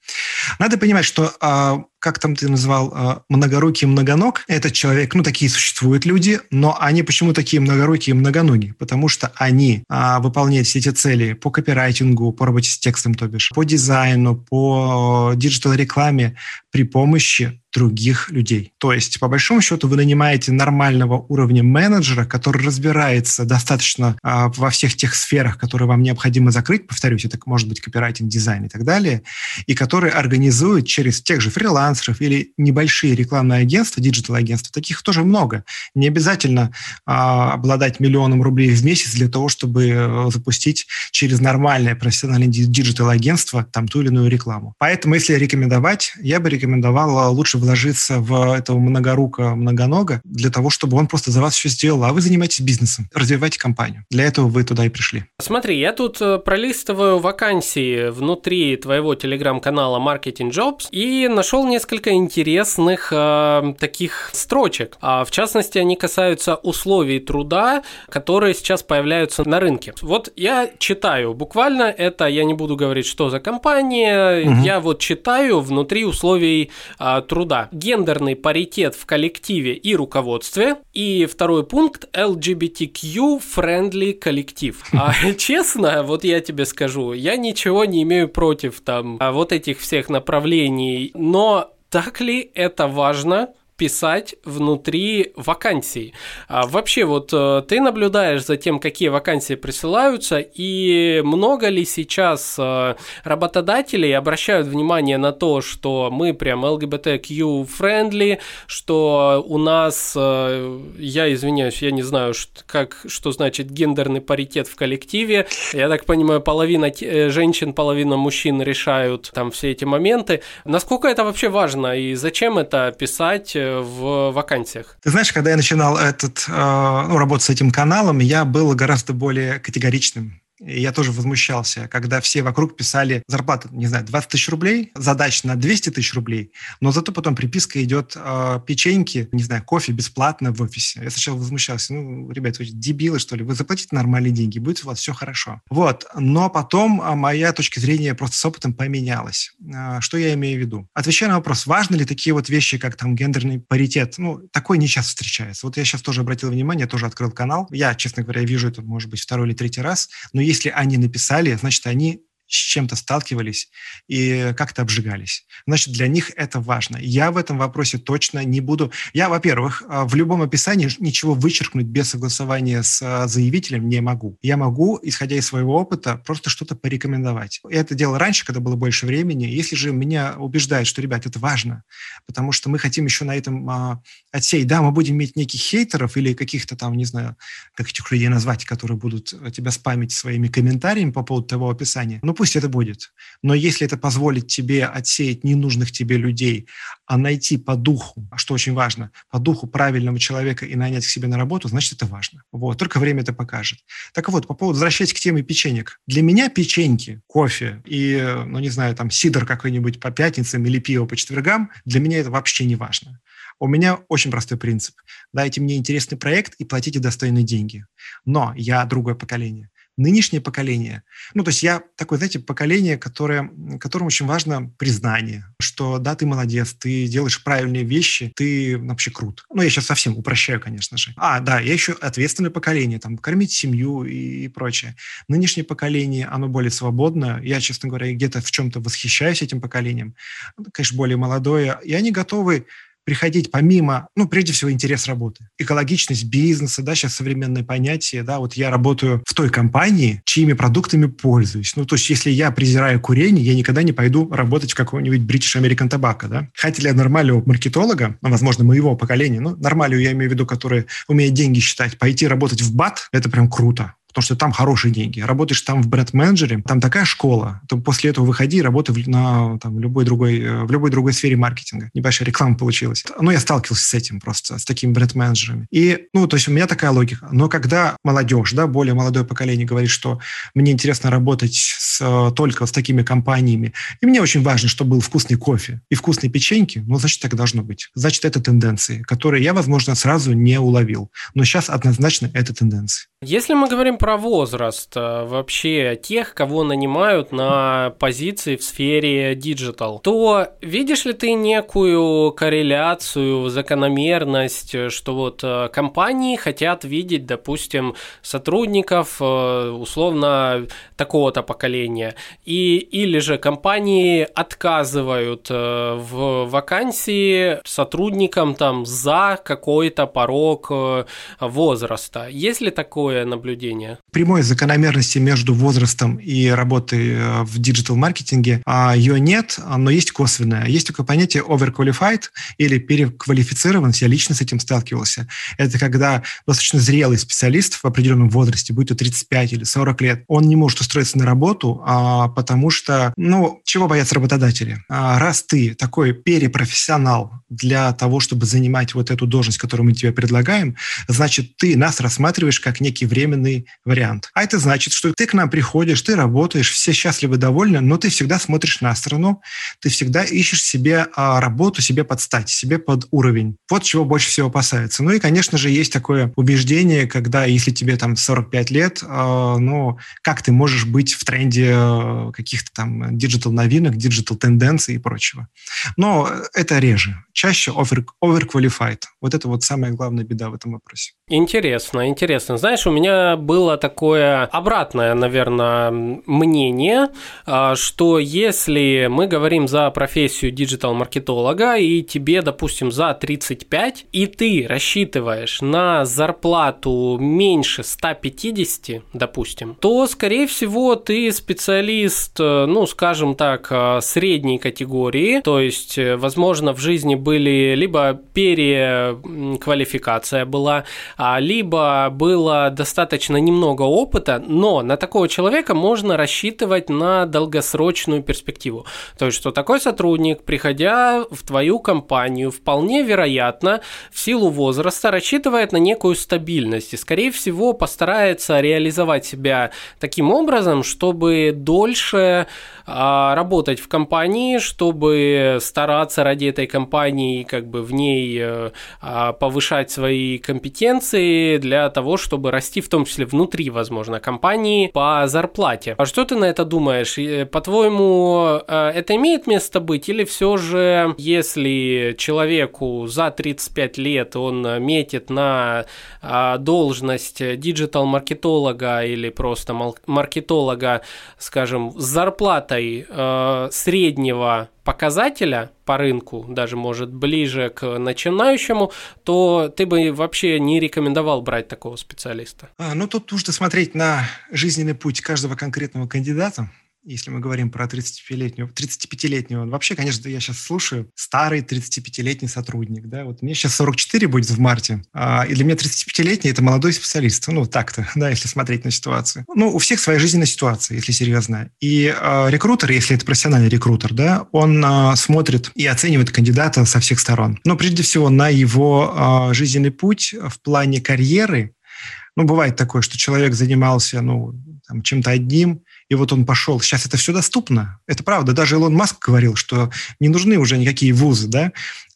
Надо понимать, что а, как там ты назвал, а, многорукий многоног, этот человек, ну, такие существуют люди, но они почему такие многорукие и многоногие? Потому что они а, выполняют все эти цели по копирайтингу, по работе с текстом, то бишь, по дизайну, по диджитал-рекламе при помощи других людей. То есть, по большому счету, вы нанимаете нормального уровня менеджера, который разбирается достаточно а, во всех тех сферах, которые вам необходимо закрыть, повторюсь, это может быть копирайтинг, дизайн и так далее, и который организует через тех же фрилансеров или небольшие рекламные агентства, digital-агентства, таких тоже много. Не обязательно а, обладать миллионом рублей в месяц для того, чтобы э, запустить через нормальное профессиональное digital-агентство там ту или иную рекламу. Поэтому, если рекомендовать, я бы рекомендовал а, лучше вложиться в этого многорука, многонога для того, чтобы он просто за вас все сделал, а вы занимаетесь бизнесом, развиваете компанию. Для этого вы туда и пришли. Смотри, я тут э, пролистываю вакансии внутри твоего телеграм-канала Marketing Jobs и нашел несколько интересных э, таких строчек. А, в частности, они касаются условий труда, которые сейчас появляются на рынке. Вот я читаю, буквально это, я не буду говорить, что за компания, угу. я вот читаю внутри условий э, труда. Гендерный паритет в коллективе и руководстве. И второй пункт – LGBTQ-friendly коллектив. А честно, вот я тебе скажу, я ничего не имею против там а, вот этих всех направлений, но так ли это важно писать внутри вакансий. А вообще, вот э, ты наблюдаешь за тем, какие вакансии присылаются, и много ли сейчас э, работодателей обращают внимание на то, что мы прям LGBTQ-friendly, что у нас, э, я извиняюсь, я не знаю, как, что значит гендерный паритет в коллективе. Я так понимаю, половина женщин, половина мужчин решают там все эти моменты. Насколько это вообще важно и зачем это писать в вакансиях? Ты знаешь, когда я начинал этот, э, ну, работать с этим каналом, я был гораздо более категоричным я тоже возмущался, когда все вокруг писали зарплату, не знаю, 20 тысяч рублей, задач на 200 тысяч рублей, но зато потом приписка идет э, печеньки, не знаю, кофе бесплатно в офисе. Я сначала возмущался, ну, ребята, вы дебилы, что ли, вы заплатите нормальные деньги, будет у вас все хорошо. Вот, но потом а, моя точка зрения просто с опытом поменялась. А, что я имею в виду? Отвечая на вопрос, важны ли такие вот вещи, как там гендерный паритет, ну, такой не часто встречается. Вот я сейчас тоже обратил внимание, тоже открыл канал. Я, честно говоря, вижу это, может быть, второй или третий раз, но если они написали, значит, они с чем-то сталкивались и как-то обжигались. Значит, для них это важно. Я в этом вопросе точно не буду... Я, во-первых, а, в любом описании ничего вычеркнуть без согласования с а, заявителем не могу. Я могу, исходя из своего опыта, просто что-то порекомендовать. Я это делал раньше, когда было больше времени. Если же меня убеждают, что, ребят, это важно, потому что мы хотим еще на этом а, отсеять, да, мы будем иметь неких хейтеров или каких-то там, не знаю, как этих людей назвать, которые будут тебя спамить своими комментариями по поводу того описания. Ну, пусть это будет. Но если это позволит тебе отсеять ненужных тебе людей, а найти по духу, что очень важно, по духу правильного человека и нанять к себе на работу, значит, это важно. Вот. Только время это покажет. Так вот, по поводу, возвращаясь к теме печенек. Для меня печеньки, кофе и, ну, не знаю, там, сидр какой-нибудь по пятницам или пиво по четвергам, для меня это вообще не важно. У меня очень простой принцип. Дайте мне интересный проект и платите достойные деньги. Но я другое поколение нынешнее поколение, ну, то есть я такое, знаете, поколение, которое, которому очень важно признание, что да, ты молодец, ты делаешь правильные вещи, ты вообще крут. Ну, я сейчас совсем упрощаю, конечно же. А, да, я еще ответственное поколение, там, кормить семью и, и прочее. Нынешнее поколение, оно более свободно. Я, честно говоря, где-то в чем-то восхищаюсь этим поколением. Конечно, более молодое. И они готовы приходить помимо, ну, прежде всего, интерес работы. Экологичность бизнеса, да, сейчас современное понятие, да, вот я работаю в той компании, чьими продуктами пользуюсь. Ну, то есть, если я презираю курение, я никогда не пойду работать в какой-нибудь British American Tobacco, да. Хотя для нормального маркетолога, ну, возможно, моего поколения, ну, нормального я имею в виду, который умеет деньги считать, пойти работать в БАТ, это прям круто потому что там хорошие деньги. Работаешь там в бренд-менеджере, там такая школа, то после этого выходи и работай на там, любой другой, э, в любой другой сфере маркетинга. Небольшая реклама получилась. Но я сталкивался с этим просто, с такими бренд-менеджерами. И, ну, то есть у меня такая логика. Но когда молодежь, да, более молодое поколение говорит, что мне интересно работать с, э, только с такими компаниями, и мне очень важно, чтобы был вкусный кофе и вкусные печеньки, ну, значит, так должно быть. Значит, это тенденции, которые я, возможно, сразу не уловил. Но сейчас однозначно это тенденции. Если мы говорим про возраст э, вообще тех, кого нанимают на позиции в сфере digital, то видишь ли ты некую корреляцию, закономерность, что вот э, компании хотят видеть, допустим, сотрудников э, условно такого-то поколения, и или же компании отказывают в вакансии сотрудникам там за какой-то порог возраста. Есть ли такое такое наблюдение? Прямой закономерности между возрастом и работой э, в диджитал-маркетинге а, ее нет, но есть косвенное. Есть такое понятие overqualified или переквалифицированность. Я лично с этим сталкивался. Это когда достаточно зрелый специалист в определенном возрасте, будь то 35 или 40 лет, он не может устроиться на работу, а, потому что, ну, чего боятся работодатели? А, раз ты такой перепрофессионал для того, чтобы занимать вот эту должность, которую мы тебе предлагаем, значит, ты нас рассматриваешь как некий временный вариант. А это значит, что ты к нам приходишь, ты работаешь, все счастливы, довольны, но ты всегда смотришь на сторону, ты всегда ищешь себе а, работу, себе под стать, себе под уровень. Вот чего больше всего опасается. Ну и, конечно же, есть такое убеждение, когда если тебе там 45 лет, а, ну, как ты можешь быть в тренде а, каких-то там digital новинок, digital тенденций и прочего. Но это реже. Чаще over, overqualified. Вот это вот самая главная беда в этом вопросе. Интересно, интересно. Знаешь, у меня было такое обратное, наверное, мнение, а, что если мы говорим за профессию диджитал-маркетолога, и тебе, допустим, за 35, и ты рассчитываешь на зарплату меньше 150, допустим, то, скорее всего, ты специалист, ну, скажем так, а, средней категории, то есть, возможно, в жизни были либо переквалификация была, а, либо было достаточно немного опыта, но на такого человека можно рассчитывать на долгосрочную перспективу. То есть, что такой сотрудник, приходя в твою компанию, вполне вероятно, в силу возраста рассчитывает на некую стабильность и, скорее всего, постарается реализовать себя таким образом, чтобы дольше а, работать в компании, чтобы стараться ради этой компании как бы в ней э, а, повышать свои компетенции для того, чтобы расти в том числе внутри, возможно, компании по зарплате. А что ты на это думаешь? По-твоему, э, это имеет место быть или все же, если человеку за 35 лет он метит на а, должность диджитал-маркетолога или просто маркетолога, скажем, с зарплатой э, среднего показателя по рынку, даже может ближе к начинающему, то ты бы вообще не рекомендовал брать такого специалиста. А, ну, тут нужно смотреть на жизненный путь каждого конкретного кандидата если мы говорим про 35-летнего, 35-летнего, вообще, конечно, я сейчас слушаю старый 35-летний сотрудник, да, вот мне сейчас 44 будет в марте, а, и для меня 35-летний – это молодой специалист, ну, так-то, да, если смотреть на ситуацию. Ну, у всех своя жизненная ситуация, если серьезно. И э, рекрутер, если это профессиональный рекрутер, да, он э, смотрит и оценивает кандидата со всех сторон. Но прежде всего на его э, жизненный путь в плане карьеры, ну, бывает такое, что человек занимался, ну, там, чем-то одним, и вот он пошел. Сейчас это все доступно. Это правда. Даже Илон Маск говорил, что не нужны уже никакие вузы, да.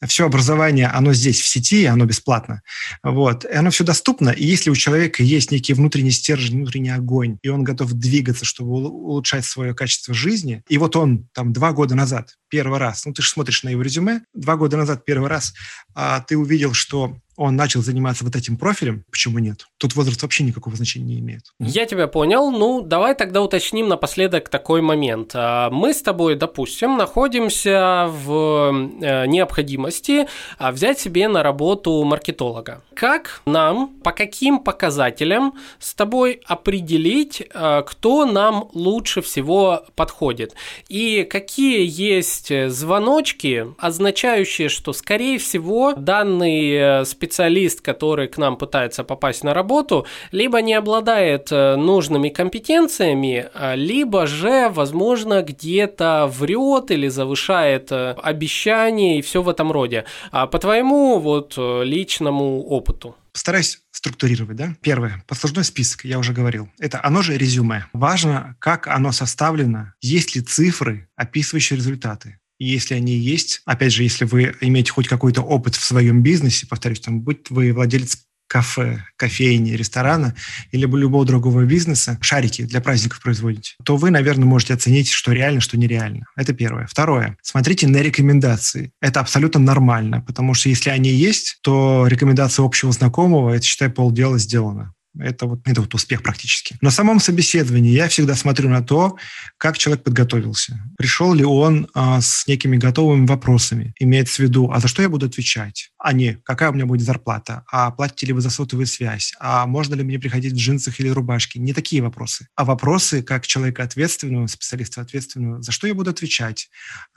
Все образование, оно здесь в сети, оно бесплатно. Вот. И оно все доступно. И если у человека есть некий внутренний стержень, внутренний огонь, и он готов двигаться, чтобы улучшать свое качество жизни, и вот он там два года назад первый раз, ну ты же смотришь на его резюме, два года назад первый раз а, ты увидел, что он начал заниматься вот этим профилем, почему нет? Тут возраст вообще никакого значения не имеет. Я тебя понял. Ну, давай тогда уточним напоследок такой момент. А, мы с тобой, допустим, находимся в э, необходимости а, взять себе на работу маркетолога. Как нам, по каким показателям с тобой определить, а, кто нам лучше всего подходит? И какие есть звоночки, означающие, что, скорее всего, данный специалист специалист, который к нам пытается попасть на работу, либо не обладает э, нужными компетенциями, а, либо же, возможно, где-то врет или завышает э, обещания и все в этом роде. А по твоему вот э, личному опыту? Постараюсь структурировать, да? Первое, послужной список, я уже говорил. Это оно же резюме. Важно, как оно составлено, есть ли цифры, описывающие результаты. Если они есть, опять же, если вы имеете хоть какой-то опыт в своем бизнесе, повторюсь, там, будь вы владелец кафе, кофейни, ресторана или любого другого бизнеса, шарики для праздников производите, то вы, наверное, можете оценить, что реально, что нереально. Это первое. Второе. Смотрите на рекомендации. Это абсолютно нормально, потому что если они есть, то рекомендация общего знакомого, это, считай, полдела сделано. Это вот, это вот успех практически. На самом собеседовании я всегда смотрю на то, как человек подготовился. Пришел ли он а, с некими готовыми вопросами. Имеется в виду, а за что я буду отвечать? А не, какая у меня будет зарплата? А платите ли вы за сотовую связь? А можно ли мне приходить в джинсах или рубашке? Не такие вопросы. А вопросы, как человека ответственного, специалиста ответственного, за что я буду отвечать?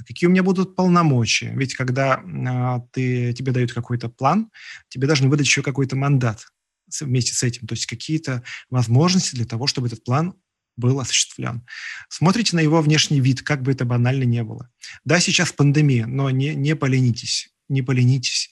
Какие у меня будут полномочия? Ведь когда а, ты, тебе дают какой-то план, тебе должны выдать еще какой-то мандат вместе с этим, то есть какие-то возможности для того, чтобы этот план был осуществлен. Смотрите на его внешний вид, как бы это банально не было. Да, сейчас пандемия, но не, не поленитесь, не поленитесь.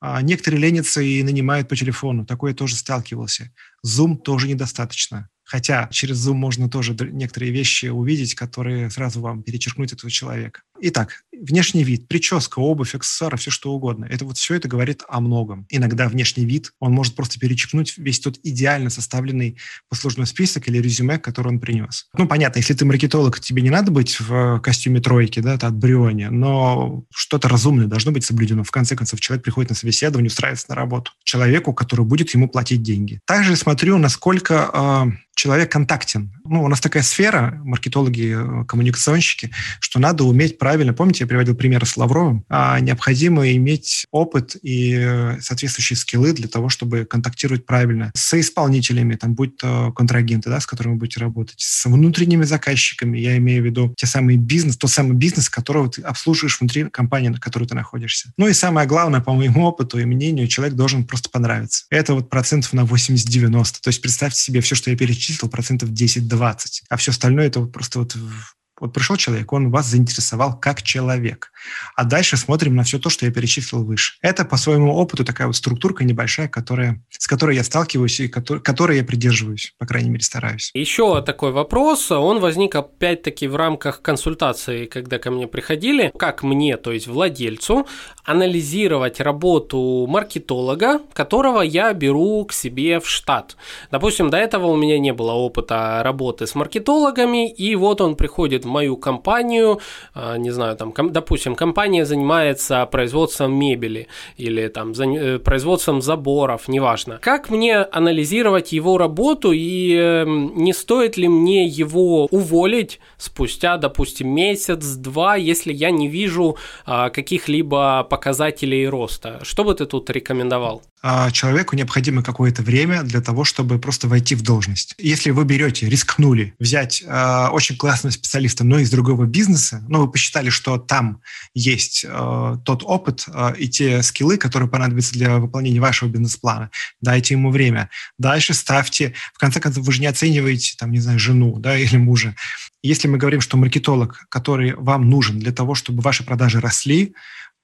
А некоторые ленятся и нанимают по телефону. Такое тоже сталкивался. Zoom тоже недостаточно. Хотя через Zoom можно тоже некоторые вещи увидеть, которые сразу вам перечеркнут этого человека. Итак, внешний вид, прическа, обувь, аксессуары, все что угодно. Это вот все это говорит о многом. Иногда внешний вид, он может просто перечеркнуть весь тот идеально составленный послужной список или резюме, который он принес. Ну, понятно, если ты маркетолог, тебе не надо быть в костюме тройки, да, это от Бриони, но что-то разумное должно быть соблюдено. В конце концов, человек приходит на собеседование, устраивается на работу. Человеку, который будет ему платить деньги. Также смотрю, насколько э, человек контактен. Ну, у нас такая сфера, маркетологи, э, коммуникационщики, что надо уметь правильно, помните, я приводил примеры с Лавровым, а необходимо иметь опыт и э, соответствующие скиллы для того, чтобы контактировать правильно с исполнителями, там, будь то контрагенты, да, с которыми вы будете работать, с внутренними заказчиками, я имею в виду те самые бизнес, тот самый бизнес, которого ты обслуживаешь внутри компании, на которой ты находишься. Ну и самое главное, по моему опыту и мнению, человек должен просто понравиться. Это вот процентов на 80-90. То есть представьте себе все, что я перечислил, процентов 10-20. А все остальное это вот просто вот вот пришел человек, он вас заинтересовал как человек. А дальше смотрим на все то, что я перечислил выше. Это по своему опыту такая вот структурка небольшая, которая, с которой я сталкиваюсь и которой, которой я придерживаюсь, по крайней мере, стараюсь. Еще такой вопрос, он возник опять-таки в рамках консультации, когда ко мне приходили, как мне, то есть владельцу, анализировать работу маркетолога, которого я беру к себе в штат. Допустим, до этого у меня не было опыта работы с маркетологами, и вот он приходит в мою компанию, а, не знаю, там, допустим, компания занимается производством мебели или там э, производством заборов, неважно. Как мне анализировать его работу и эм, не стоит ли мне его уволить спустя, допустим, месяц-два, если я не вижу а, каких-либо показателей роста? Что бы ты тут рекомендовал? А, человеку необходимо какое-то время для того, чтобы просто войти в должность. Если вы берете, рискнули взять э, очень классного специалиста, но из другого бизнеса, но вы посчитали, что там есть э, тот опыт и те скиллы, которые понадобятся для выполнения вашего бизнес-плана, дайте ему время. Дальше ставьте, в конце концов, вы же не оцениваете, там, не знаю, жену да, или мужа. Если мы говорим, что маркетолог, который вам нужен для того, чтобы ваши продажи росли,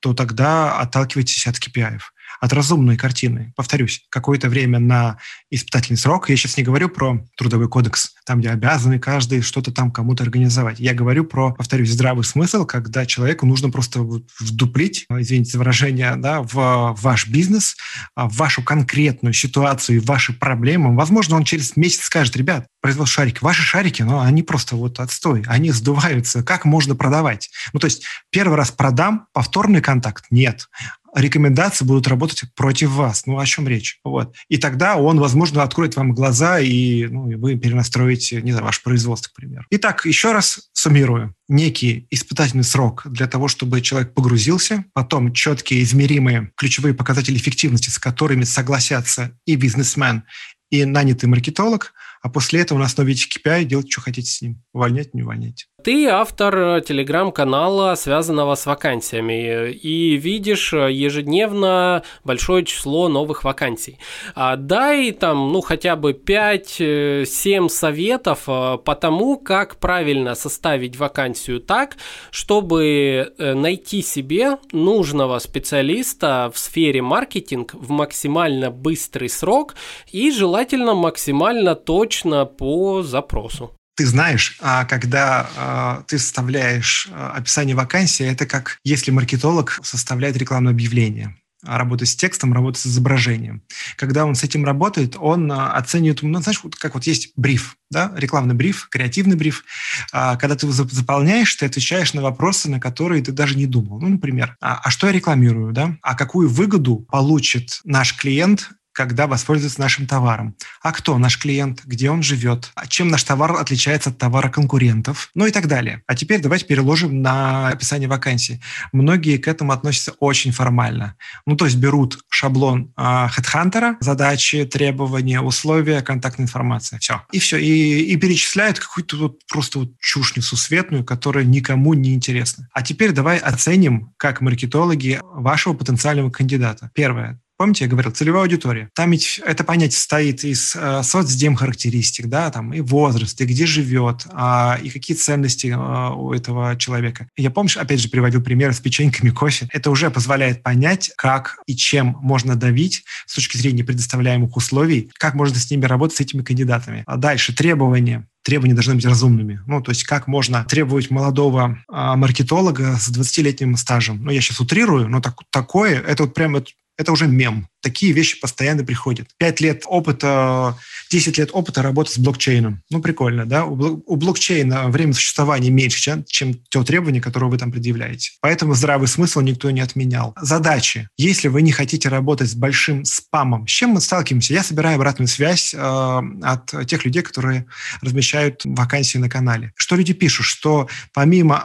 то тогда отталкивайтесь от KPI от разумной картины. Повторюсь, какое-то время на испытательный срок. Я сейчас не говорю про трудовой кодекс, там, где обязаны каждый что-то там кому-то организовать. Я говорю про, повторюсь, здравый смысл, когда человеку нужно просто вдуплить, извините за выражение, да, в ваш бизнес, а, в вашу конкретную ситуацию, в ваши проблемы. Возможно, он через месяц скажет, ребят, производство шарики, ваши шарики, ну, они просто вот отстой, они сдуваются, как можно продавать? Ну, то есть первый раз продам, повторный контакт – нет рекомендации будут работать против вас. Ну, о чем речь? Вот. И тогда он, возможно, откроет вам глаза, и, ну, и вы перенастроите, не знаю, ваше производство, к примеру. Итак, еще раз суммирую. Некий испытательный срок для того, чтобы человек погрузился, потом четкие, измеримые ключевые показатели эффективности, с которыми согласятся и бизнесмен, и нанятый маркетолог, а после этого на основе KPI делать, что хотите с ним. Увольнять, не увольнять. Ты автор э, телеграм-канала, связанного с вакансиями, и видишь э, ежедневно большое число новых вакансий. А дай там, ну, хотя бы 5-7 э, советов по тому, как правильно составить вакансию так, чтобы найти себе нужного специалиста в сфере маркетинг в максимально быстрый срок и желательно максимально точно по запросу ты знаешь, а когда а, ты составляешь а, описание вакансии, это как если маркетолог составляет рекламное объявление работать с текстом, работать с изображением. Когда он с этим работает, он оценивает, ну, знаешь, вот как вот есть бриф, да, рекламный бриф, креативный бриф. Когда ты его заполняешь, ты отвечаешь на вопросы, на которые ты даже не думал. Ну, например, а, а что я рекламирую, да? А какую выгоду получит наш клиент когда воспользуется нашим товаром. А кто наш клиент, где он живет, а чем наш товар отличается от товара конкурентов, ну и так далее. А теперь давайте переложим на описание вакансии. Многие к этому относятся очень формально. Ну, то есть берут шаблон э, задачи, требования, условия, контактная информация. Все. И все. И, и перечисляют какую-то вот просто вот чушь несусветную, которая никому не интересна. А теперь давай оценим, как маркетологи, вашего потенциального кандидата. Первое Помните, я говорил, целевая аудитория. Там ведь это понятие состоит из э, соцдем характеристик, да, там и возраст, и где живет, а, и какие ценности а, у этого человека. Я, помнишь, опять же, приводил пример с печеньками кофе. Это уже позволяет понять, как и чем можно давить с точки зрения предоставляемых условий, как можно с ними работать, с этими кандидатами. А дальше требования требования должны быть разумными. Ну, то есть как можно требовать молодого а, маркетолога с 20-летним стажем. Ну, я сейчас утрирую, но так, такое, это вот прямо Это уже мем. Такие вещи постоянно приходят. Пять лет опыта, 10 лет опыта работы с блокчейном. Ну, прикольно, да? У блокчейна время существования меньше, чем те требования, которые вы там предъявляете. Поэтому здравый смысл никто не отменял. Задачи. Если вы не хотите работать с большим спамом, с чем мы сталкиваемся? Я собираю обратную связь э, от тех людей, которые размещают вакансии на канале. Что люди пишут? Что помимо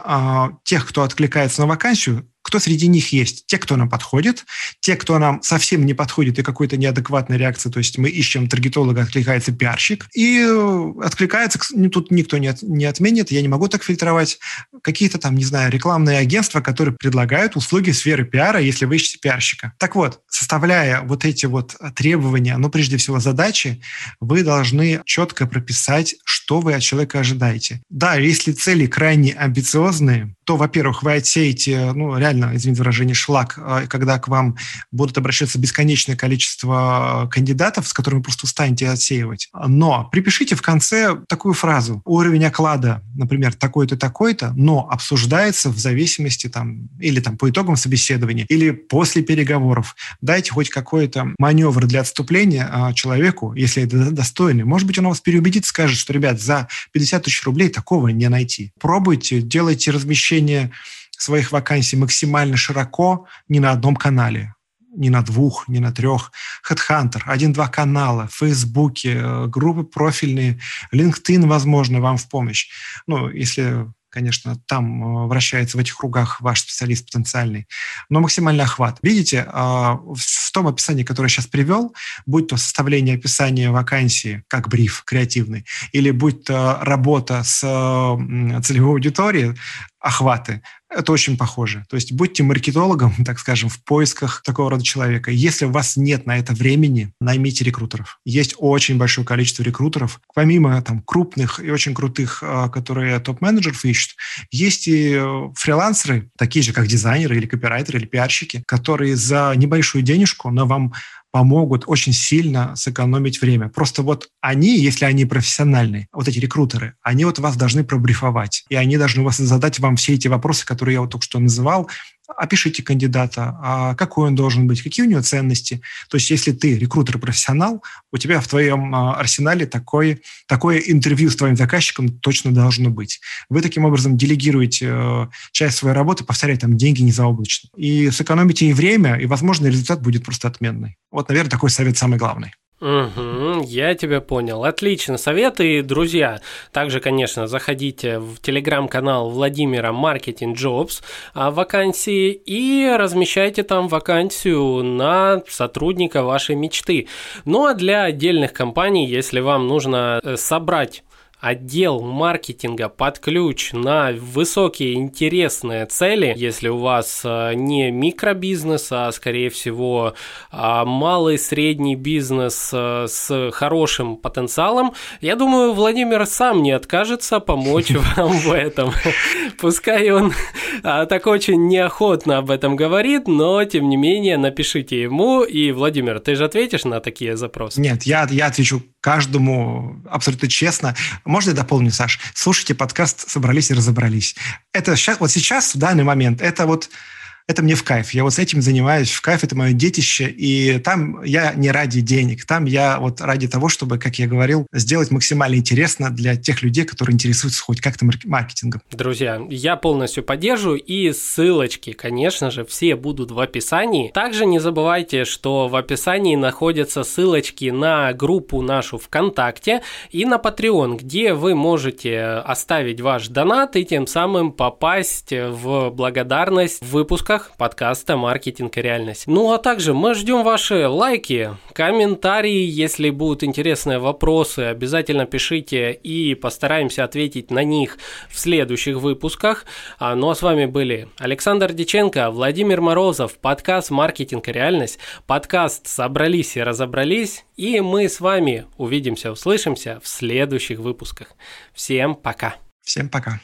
э, тех, кто откликается на вакансию, кто среди них есть. Те, кто нам подходит, те, кто нам совсем не подходит и какой-то неадекватной реакции, то есть мы ищем таргетолога, откликается пиарщик, и э, откликается, тут никто не, от, не отменит, я не могу так фильтровать, какие-то там, не знаю, рекламные агентства, которые предлагают услуги сферы пиара, если вы ищете пиарщика. Так вот, составляя вот эти вот требования, ну, прежде всего, задачи, вы должны четко прописать, что вы от человека ожидаете. Да, если цели крайне амбициозные, то, во-первых, вы отсеете, ну, реально, извините выражение, шлак, а, когда к вам будут обращаться бесконечное количество кандидатов, с которыми просто устанете отсеивать. Но припишите в конце такую фразу. Уровень оклада, например, такой-то, такой-то, но обсуждается в зависимости там, или там по итогам собеседования, или после переговоров. Дайте хоть какой-то маневр для отступления а, человеку, если это достойный. Может быть, он вас переубедит, скажет, что, ребят, за 50 тысяч рублей такого не найти. Пробуйте, делайте размещение своих вакансий максимально широко не на одном канале, не на двух, не на трех. Headhunter, один-два канала, в Фейсбуке, э, группы профильные, LinkedIn, возможно, вам в помощь. Ну, если конечно, там э, вращается в этих кругах ваш специалист потенциальный, но максимальный охват. Видите, а, в том описании, которое я сейчас привел, будь то составление описания вакансии, как бриф креативный, или будь то работа с целевой аудиторией, охваты. Это очень похоже. То есть будьте маркетологом, так скажем, в поисках такого рода человека. Если у вас нет на это времени, наймите рекрутеров. Есть очень большое количество рекрутеров. Помимо там, крупных и очень крутых, а, которые топ-менеджеров ищут, есть и э, фрилансеры, такие же, как дизайнеры или копирайтеры или пиарщики, которые за небольшую денежку, но вам помогут очень сильно сэкономить время. Просто вот они, если они профессиональные, вот эти рекрутеры, они вот вас должны пробрифовать, и они должны вас задать вам все эти вопросы, которые я вот только что называл, опишите кандидата, а какой он должен быть, какие у него ценности. То есть если ты рекрутер-профессионал, у тебя в твоем а, арсенале такое, такое интервью с твоим заказчиком точно должно быть. Вы таким образом делегируете э, часть своей работы, повторяя там деньги незаоблачно. И сэкономите и время, и, возможно, результат будет просто отменный. Вот, наверное, такой совет самый главный. Угу, я тебя понял. Отлично. Советы, друзья. Также, конечно, заходите в телеграм-канал Владимира Маркетинг а, вакансии и размещайте там вакансию на сотрудника вашей мечты. Ну а для отдельных компаний, если вам нужно э, собрать отдел маркетинга под ключ на высокие интересные цели, если у вас э, не микробизнес, а скорее всего а, малый средний бизнес э, с хорошим потенциалом, я думаю, Владимир сам не откажется помочь вам в этом. Пускай он а, так очень неохотно об этом говорит, но тем не менее напишите ему. И, Владимир, ты же ответишь на такие запросы? Нет, я, я отвечу каждому абсолютно честно. Можно я дополню, Саш? Слушайте подкаст «Собрались и разобрались». Это сейчас, вот сейчас, в данный момент, это вот это мне в кайф. Я вот с этим занимаюсь в кайф, это мое детище, и там я не ради денег, там я вот ради того, чтобы, как я говорил, сделать максимально интересно для тех людей, которые интересуются хоть как-то маркетингом. Друзья, я полностью поддерживаю, и ссылочки, конечно же, все будут в описании. Также не забывайте, что в описании находятся ссылочки на группу нашу ВКонтакте и на Patreon, где вы можете оставить ваш донат и тем самым попасть в благодарность выпуска выпусках подкаста «Маркетинг и реальность». Ну а также мы ждем ваши лайки, комментарии, если будут интересные вопросы, обязательно пишите и постараемся ответить на них в следующих выпусках. А, ну а с вами были Александр Диченко, Владимир Морозов, подкаст «Маркетинг и реальность», подкаст «Собрались и разобрались», и мы с вами увидимся, услышимся в следующих выпусках. Всем пока! Всем пока!